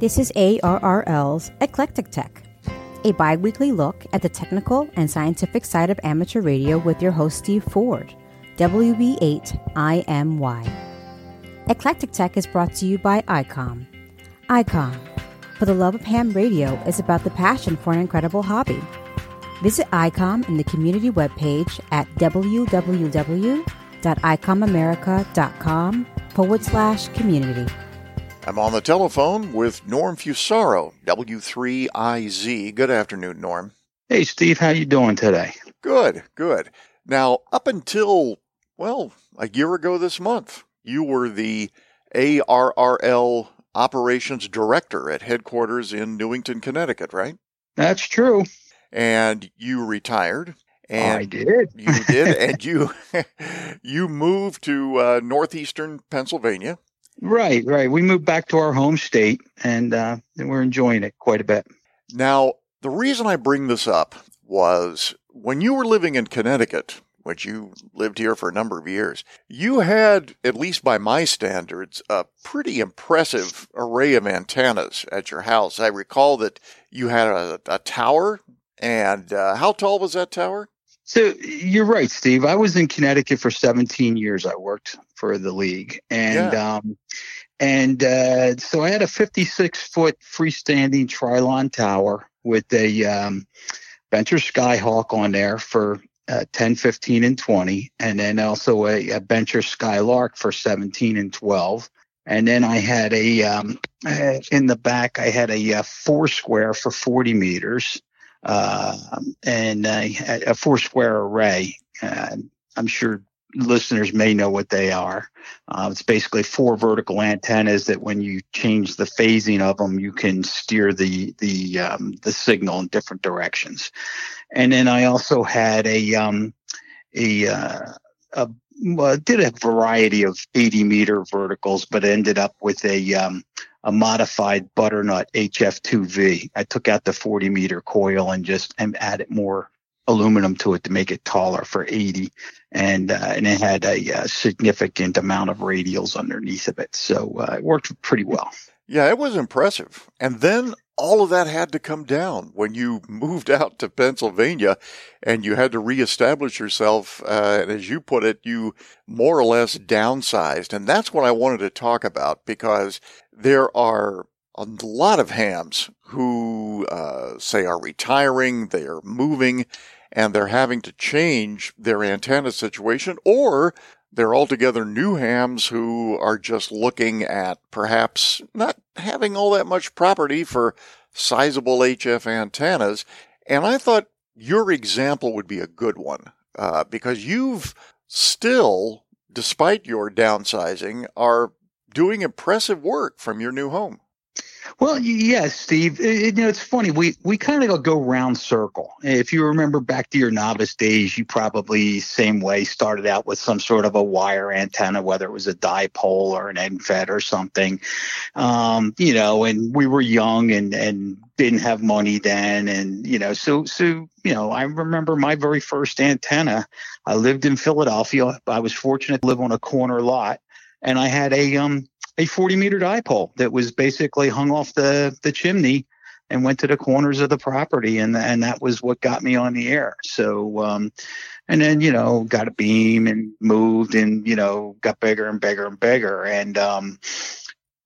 This is ARRL's Eclectic Tech, a bi weekly look at the technical and scientific side of amateur radio with your host, Steve Ford, WB8IMY. Eclectic Tech is brought to you by ICOM. ICOM, for the love of ham radio, is about the passion for an incredible hobby. Visit ICOM in the community webpage at www.icomamerica.com forward slash community. I'm on the telephone with Norm Fusaro, W3IZ. Good afternoon, Norm. Hey, Steve, how you doing today? Good, good. Now, up until, well, a year ago this month, you were the ARRL operations director at headquarters in Newington, Connecticut, right? That's true. And you retired. And I did. you did, and you you moved to uh, northeastern Pennsylvania. Right, right. We moved back to our home state, and, uh, and we're enjoying it quite a bit. Now, the reason I bring this up was when you were living in Connecticut, which you lived here for a number of years, you had, at least by my standards, a pretty impressive array of antennas at your house. I recall that you had a, a tower, and uh, how tall was that tower? So you're right, Steve. I was in Connecticut for 17 years. I worked for the league, and Yeah. um, and uh, so I had a 56 foot freestanding Trylon tower with a um, Bencher Skyhawk on there for uh, 10, 15, and 20, and then also a, a Bencher Skylark for 17 and 12. And then I had a um, uh, in the back. I had a, uh four square for 40 meters, uh, and had a four square array. Uh, I'm sure listeners may know what they are. Uh, it's basically four vertical antennas that, when you change the phasing of them, you can steer the the um, the signal in different directions. And then I also had a um, a, uh, a well, did a variety of 80 meter verticals, but ended up with a um, a modified butternut HF2V. I took out the 40 meter coil and just and added more aluminum to it to make it taller for 80 and uh, and it had a, uh significant amount of radials underneath of it so uh, it worked pretty well Yeah, it was impressive. And then all of that had to come down when you moved out to Pennsylvania and you had to reestablish yourself. Uh, and as you put it, you more or less downsized. And that's what I wanted to talk about because there are a lot of hams who uh, say are retiring, they are moving, and they're having to change their antenna situation or they're altogether new hams who are just looking at perhaps not having all that much property for sizable HF antennas. And I thought your example would be a good one uh, because you've still, despite your downsizing, are doing impressive work from your new home. Well yes steve. It- you know it's funny. We we kind of go round circle. If you remember back to your novice days you probably same way started out with some sort of a wire antenna whether it was a dipole or an end fed or something. Um, you know, and we were young and and didn't have money then, and you know, so so you know, I remember my very first antenna. I lived in Philadelphia. I was fortunate to live on a corner lot, and I had a um a 40 meter dipole that was basically hung off the the chimney and went to the corners of the property, and and that was what got me on the air. So. um and then you know got a beam and moved and you know got bigger and bigger and bigger and um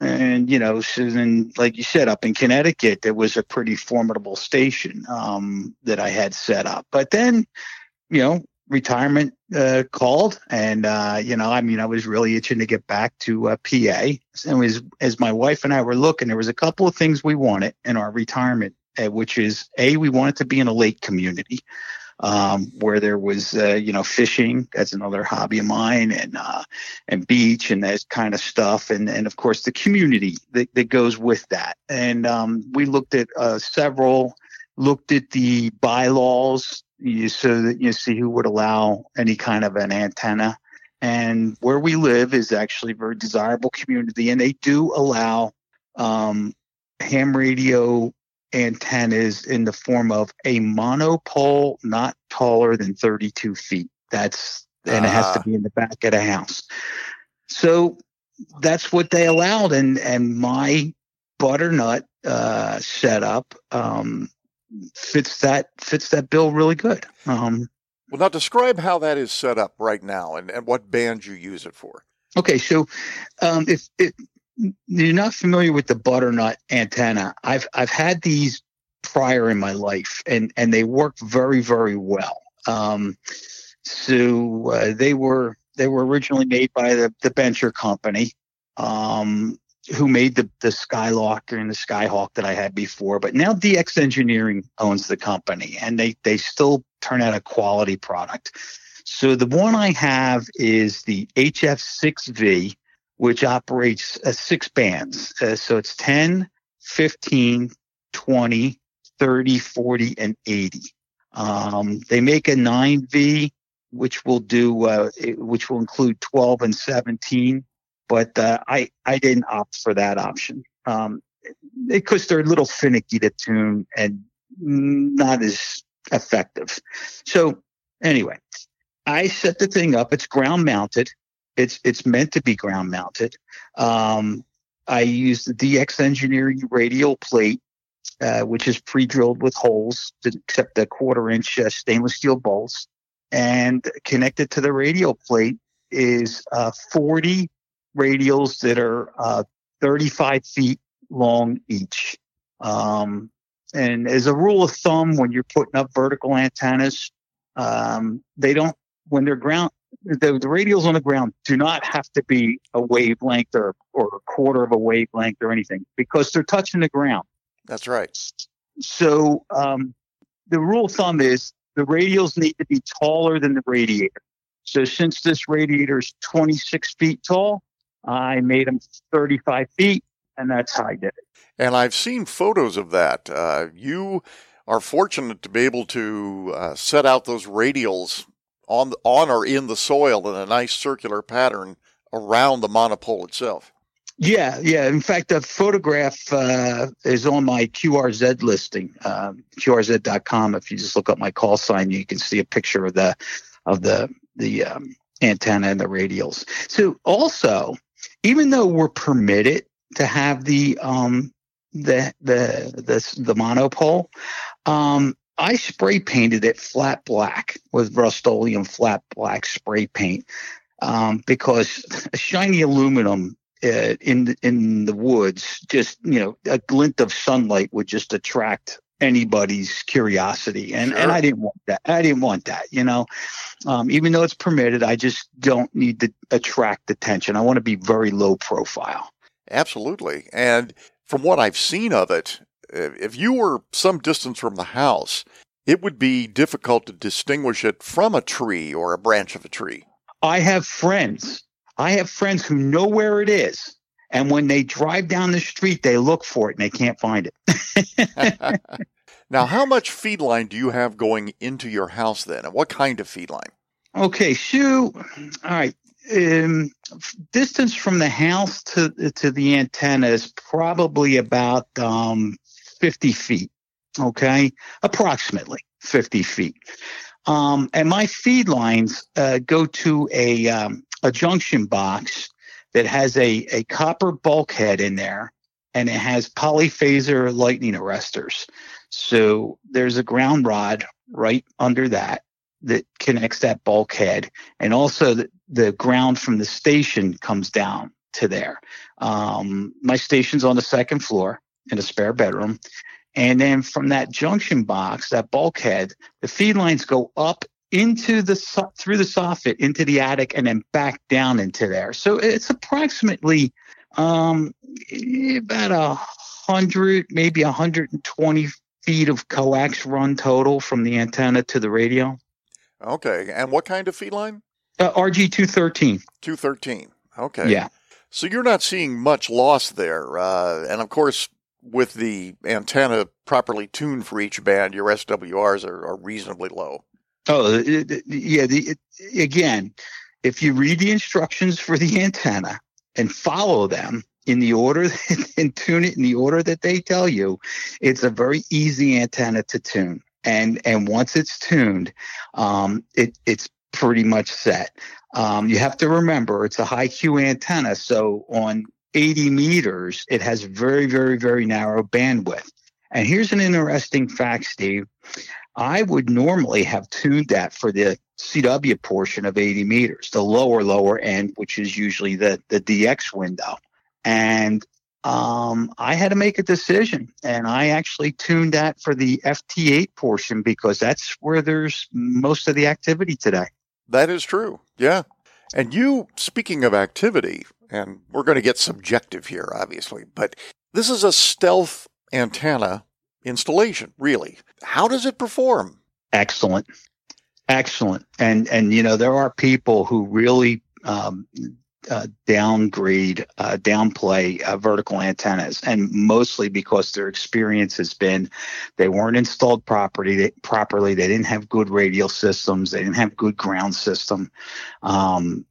and you know then like you said up in connecticut there was a pretty formidable station um, that i had set up but then you know retirement uh, called and uh, you know i mean i was really itching to get back to uh, pa and was as my wife and i were looking there was a couple of things we wanted in our retirement uh, which is a we wanted to be in a lake community um, where there was, uh, you know, fishing. That's another hobby of mine, and uh, and beach and that kind of stuff, and and of course the community that, that goes with that. And um, we looked at several, looked at the bylaws so that you see who would allow any kind of an antenna. And where we live is actually a very desirable community, and they do allow um, ham radio antennas in the form of a monopole not taller than 32 feet. That's and it has Ah. to be in the back of the house. So that's what they allowed, and and my butternut uh, setup um, fits that fits that bill really good. Um, well, now describe how that is set up right now and, and what band you use it for. Okay, so um, if, if you're not familiar with the butternut antenna, I've I've had these prior in my life, and and they work very very well. Um, so uh, they were they were originally made by the the Bencher company, um, who made the the Skylarker and the Skyhawk that I had before. But now DX Engineering owns the company, and they they still turn out a quality product. So the one I have is the HF6V, which operates uh, six bands. Uh, so it's 10, 15, 20, 30, 40, and 80. Um, they make a 9V, which will do, uh, which will include 12 and 17. But uh, I, I didn't opt for that option um, because they're a little finicky to tune and not as effective. So anyway, I set the thing up. It's ground mounted. It's it's meant to be ground mounted. Um, I use the DX Engineering radial plate, uh, which is pre-drilled with holes, to except the quarter inch uh, stainless steel bolts, and connected to the radial plate is uh, 40 radials that are uh, 35 feet long each. Um, and as a rule of thumb, when you're putting up vertical antennas, um, they don't when they're ground the, the radials on the ground do not have to be a wavelength or, or a quarter of a wavelength or anything because they're touching the ground. That's right. So um, the rule of thumb is the radials need to be taller than the radiator. So since this radiator is 26 feet tall, I made them 35 feet, and that's how I did it. And I've seen photos of that. Uh, you are fortunate to be able to uh, set out those radials on on or in the soil in a nice circular pattern around the monopole itself. Yeah, yeah. In fact, the photograph uh, is on my QRZ listing, uh, QRZ.com. If you just look up my call sign, you can see a picture of the of the the um, antenna and the radials. So also, even though we're permitted to have the um, the the the, the monopole, um, I spray painted it flat black with Rust-Oleum flat black spray paint um, because a shiny aluminum uh, in in the woods, just you know, a glint of sunlight would just attract anybody's curiosity, and sure. and I didn't want that. I didn't want that. You know, um, even though it's permitted, I just don't need to attract attention. I want to be very low profile. Absolutely, and from what I've seen of it, if you were some distance from the house, it would be difficult to distinguish it from a tree or a branch of a tree. I have friends. I have friends who know where it is. And when they drive down the street, they look for it and they can't find it. now, how much feed line do you have going into your house then? And what kind of feed line? Okay, Sue. All right. Um, distance from the house to to the antenna is probably about um, 50 feet. Okay. Approximately 50 feet. Um, and my feed lines uh, go to a, um, a junction box that has a, a copper bulkhead in there and it has PolyPhaser lightning arresters. So there's a ground rod right under that that connects that bulkhead. And also the, the ground from the station comes down to there. Um, my station's on the second floor in a spare bedroom. And then from that junction box, that bulkhead, the feed lines go up into the through the soffit into the attic and then back down into there. So it's approximately um, about a hundred, maybe a 120 feet of coax run total from the antenna to the radio. Okay, and what kind of feed line? Uh, RG 213. 213. Okay. Yeah. So you're not seeing much loss there, uh, and of course, with the antenna properly tuned for each band, your SWRs are, are reasonably low. Oh, yeah. The, it, again, if you read the instructions for the antenna and follow them in the order and tune it in the order that they tell you, it's a very easy antenna to tune. And and once it's tuned, um, it it's pretty much set. Um, you have to remember it's a high Q antenna, so on 80 meters, it has very, very, very narrow bandwidth. And here's an interesting fact, Steve. I would normally have tuned that for the CW portion of 80 meters, the lower, lower end, which is usually the, the DX window. And um, I had to make a decision, and I actually tuned that for the FT8 portion because that's where there's most of the activity today. That is true. Yeah. And you, speaking of activity, and we're going to get subjective here, obviously, but this is a stealth antenna installation, really. How does it perform? Excellent. Excellent. And, and, you know, there are people who really, um, uh, downgrade, uh, downplay uh, vertical antennas, and mostly because their experience has been they weren't installed properly. They, properly, they didn't have good radial systems. They didn't have good ground system. Um,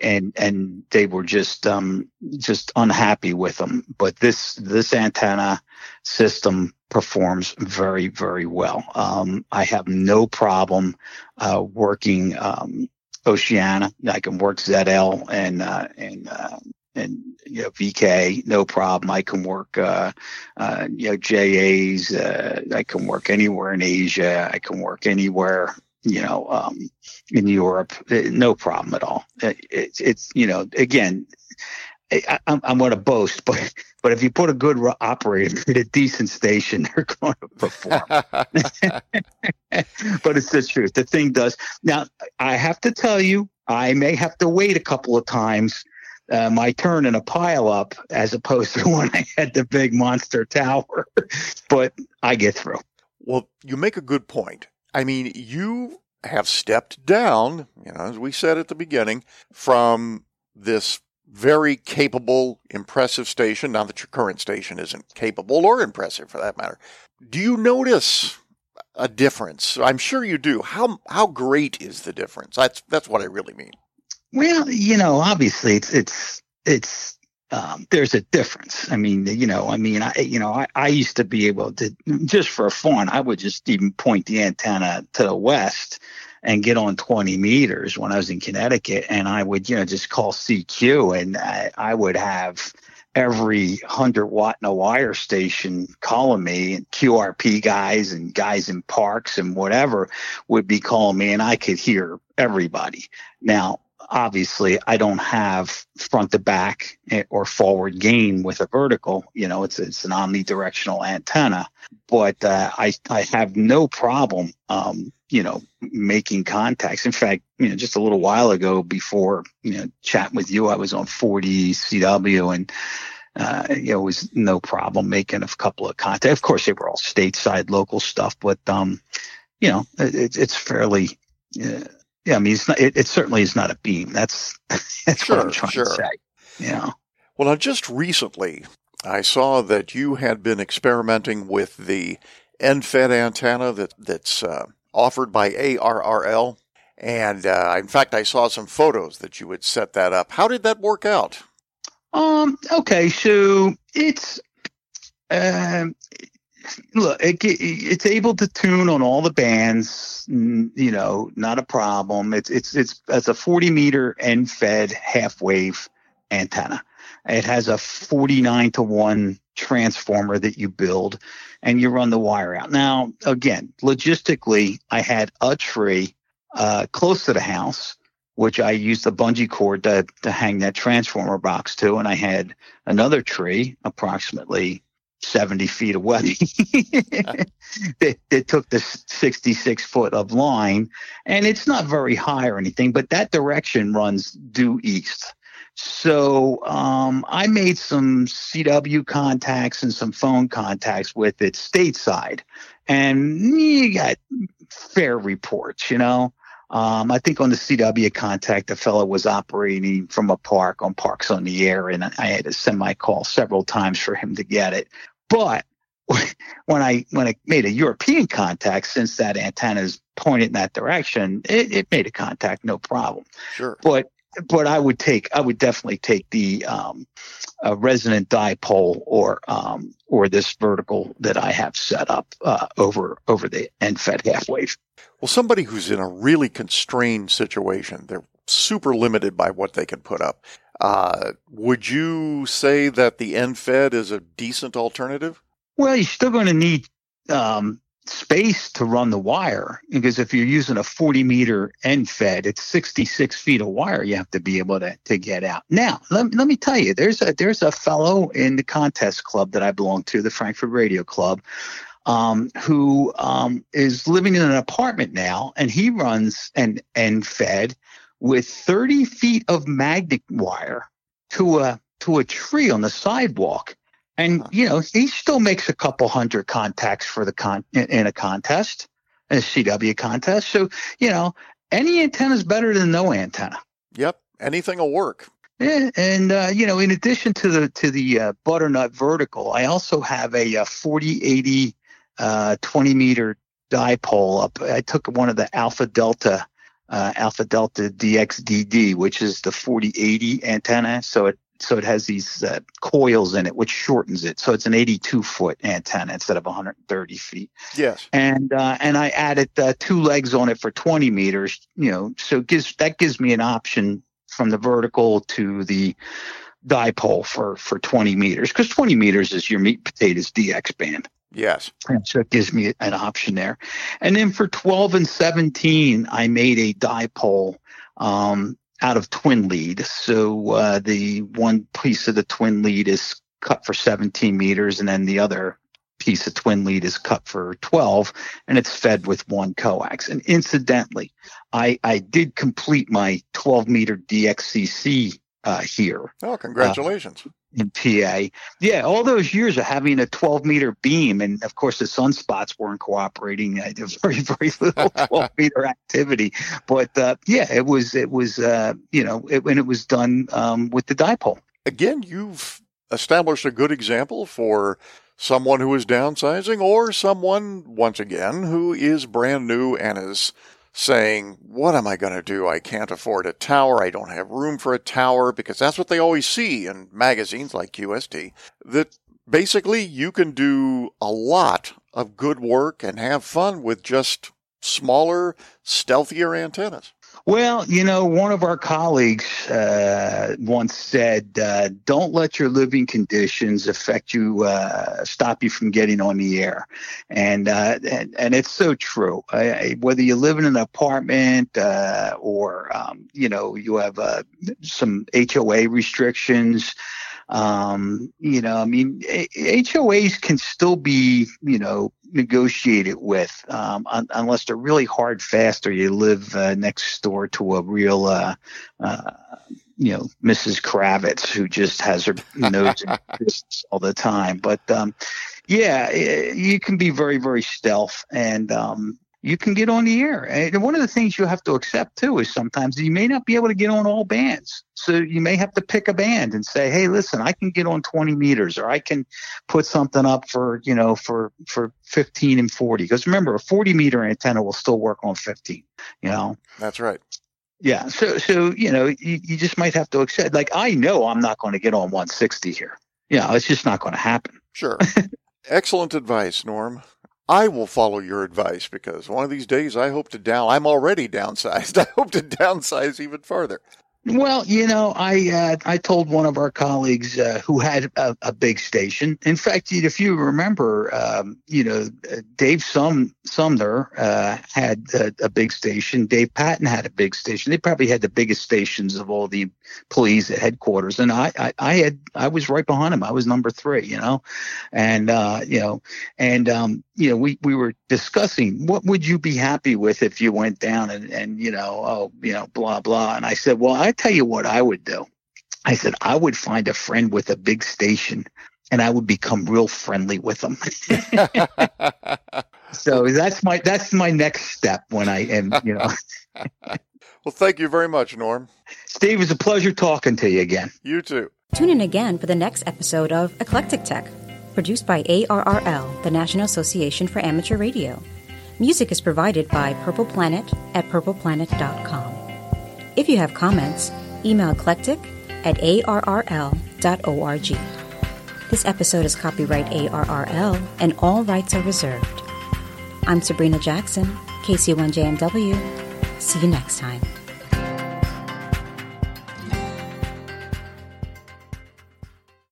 and and they were just um, just unhappy with them. But this this antenna system performs very very well. Um, I have no problem uh, working um, Oceania. I can work ZL and uh, and uh, and you know VK, no problem. I can work uh, uh, you know JAs. Uh, I can work anywhere in Asia. I can work anywhere you know, um, in Europe, eh, no problem at all. It, eh, it's, it's, you know, again, eh, I, I'm, I'm going to boast, but but if you put a good operator at a decent station, they're going to perform. but it's the truth. The thing does. Now, I have to tell you, I may have to wait a couple of times uh, my turn in a pile up as opposed to when I had the big monster tower. but I get through. Well, you make a good point. I mean, you have stepped down, you know, as we said at the beginning, from this very capable, impressive station. Now that your current station isn't capable or impressive for that matter. Do you notice a difference? I'm sure you do. How how great is the difference? That's that's what I really mean. Well, you know, obviously it's it's it's um, there's a difference. I mean, you know, I mean, I, you know, I, I used to be able to just for fun, I would just even point the antenna to the west and get on 20 meters when I was in Connecticut, and I would, you know, just call CQ, and I, I would have every 100 watt in a wire station calling me and QRP guys and guys in parks and whatever would be calling me and I could hear everybody. Now, obviously I don't have front to back or forward gain with a vertical. You know, it's it's an omnidirectional antenna, but uh, I I have no problem, um, you know, making contacts. In fact, you know, just a little while ago, before you know, chatting with you, I was on 40 CW and. Uh, you know, it was no problem making a couple of contacts. Of course, they were all stateside, local stuff, but um, you know, it, it's fairly uh, yeah, I mean, it's not, it, it, certainly is not a beam. That's that's sure, what I'm trying sure. to say. Yeah. Well, now just recently, I saw that you had been experimenting with the end-fed antenna that that's uh, offered by ARRL, and uh, in fact, I saw some photos that you had set that up. How did that work out? Um. Okay. So it's uh, look, it, it's able to tune on all the bands. You know, not a problem. It's it's it's it's a 40 meter end fed half wave antenna. It has a 49 to one transformer that you build, and you run the wire out. Now, again, logistically, I had a tree uh, close to the house which I used a bungee cord to, to hang that transformer box to. And I had another tree approximately 70 feet away. That, that took the 66 foot of line and it's not very high or anything but that direction runs due east. So um, i made some cw contacts and some phone contacts with it stateside and you got fair reports you know um, I think on the CW contact, the fellow was operating from a park on Parks on the Air, and I had to send my call several times for him to get it. But when I when I made a European contact, since that antenna is pointed in that direction, it, it made a contact, no problem. Sure. But but I would take I would definitely take the um, resonant dipole or um, or this vertical that I have set up uh, over over the end fed half wave. Well, somebody who's in a really constrained situation, they're super limited by what they can put up. Uh, would you say that the end fed is a decent alternative? Well, you're still going to need um, space to run the wire because if you're using a 40 meter end fed, it's 66 feet of wire you have to be able to, to get out. Now, let, let me tell you, there's a there's a fellow in the contest club that I belong to, the Frankford Radio Club, um, who um, is living in an apartment now, and he runs an end fed with 30 feet of magnet wire to a to a tree on the sidewalk. And you know, he still makes a couple hundred contacts for the con in, in a contest, a CW contest. So, you know, any antenna is better than no antenna. Yep. Anything will work. Yeah, and uh, you know, in addition to the to the uh, butternut vertical, I also have a, a 4080 uh, 20 meter dipole up. I took one of the Alpha Delta uh, Alpha Delta DXDD, which is the 4080 antenna. So it so it has these uh, coils in it, which shortens it. So it's an 82 foot antenna instead of 130 feet. Yes. And uh, and I added uh, two legs on it for 20 meters. You know, so gives that gives me an option from the vertical to the dipole for for 20 meters because 20 meters is your meat potatoes DX band. Yes. And so it gives me an option there. And then for 12 and 17, I made a dipole um, out of twin lead. So uh, the one piece of the twin lead is cut for 17 meters, and then the other piece of twin lead is cut for 12, and it's fed with one coax. And incidentally, I, I did complete my 12 meter DXCC uh, here. Oh, congratulations. Uh, in PA. Yeah, all those years of having a 12 meter beam, and of course the sunspots weren't cooperating. I did very, very little 12 meter activity, but uh, yeah, it was it was uh, you know it, when it was done um, with the dipole. Again, you've established a good example for someone who is downsizing, or someone once again who is brand new and is saying, What am I going to do? I can't afford a tower. I don't have room for a tower because that's what they always see in magazines like QST. That basically you can do a lot of good work and have fun with just smaller, stealthier antennas. Well, you know, one of our colleagues uh, once said, uh, "Don't let your living conditions affect you, uh, stop you from getting on the air," and uh, and, and it's so true. I, I, whether you live in an apartment uh, or um, you know you have uh, some HOA restrictions. Um, you know, I mean, HOAs can still be, you know, negotiated with, um, un- unless they're really hard fast or you live uh, next door to a real, uh, uh, you know, Mrs. Kravitz who just has her nose all the time. But um, yeah, it, you can be very, very stealth, and um, you can get on the air. And one of the things you have to accept too is sometimes you may not be able to get on all bands. So you may have to pick a band and say, "Hey, listen, I can get on 20 meters, or I can put something up for you know for for 15 and 40." Because remember, a 40 meter antenna will still work on 15. You know. That's right. Yeah. So so you know you, you just might have to accept. Like I know I'm not going to get on 160 here. Yeah, you know, it's just not going to happen. Sure. Excellent advice, Norm. I will follow your advice because one of these days I hope to down. I'm already downsized. I hope to downsize even further. Well, you know, I uh, I told one of our colleagues uh, who had a, a, big station. In fact, if you remember, um, you know, Dave Sum, Sumner uh, had a, a, big station. Dave Patton had a big station. They probably had the biggest stations of all the police at headquarters. And I, I, I had I was right behind him. I was number three. You know, and uh, you know, and um, you know, we we were discussing what would you be happy with if you went down and and you know, oh, you know, blah blah. And I said, well, I tell you what I would do. I said, I would find a friend with a big station and I would become real friendly with them. so that's my that's my next step when I am, you know. well, thank you very much, Norm. Steve, it's a pleasure talking to you again. You too. Tune in again for the next episode of Eclectic Tech, produced by ARRL, the National Association for Amateur Radio. Music is provided by Purple Planet at purpleplanet.com. If you have comments, email eclectic at arrl.org. This episode is copyright ARRL and all rights are reserved. I'm Sabrina Jackson, KC1JMW. See you next time.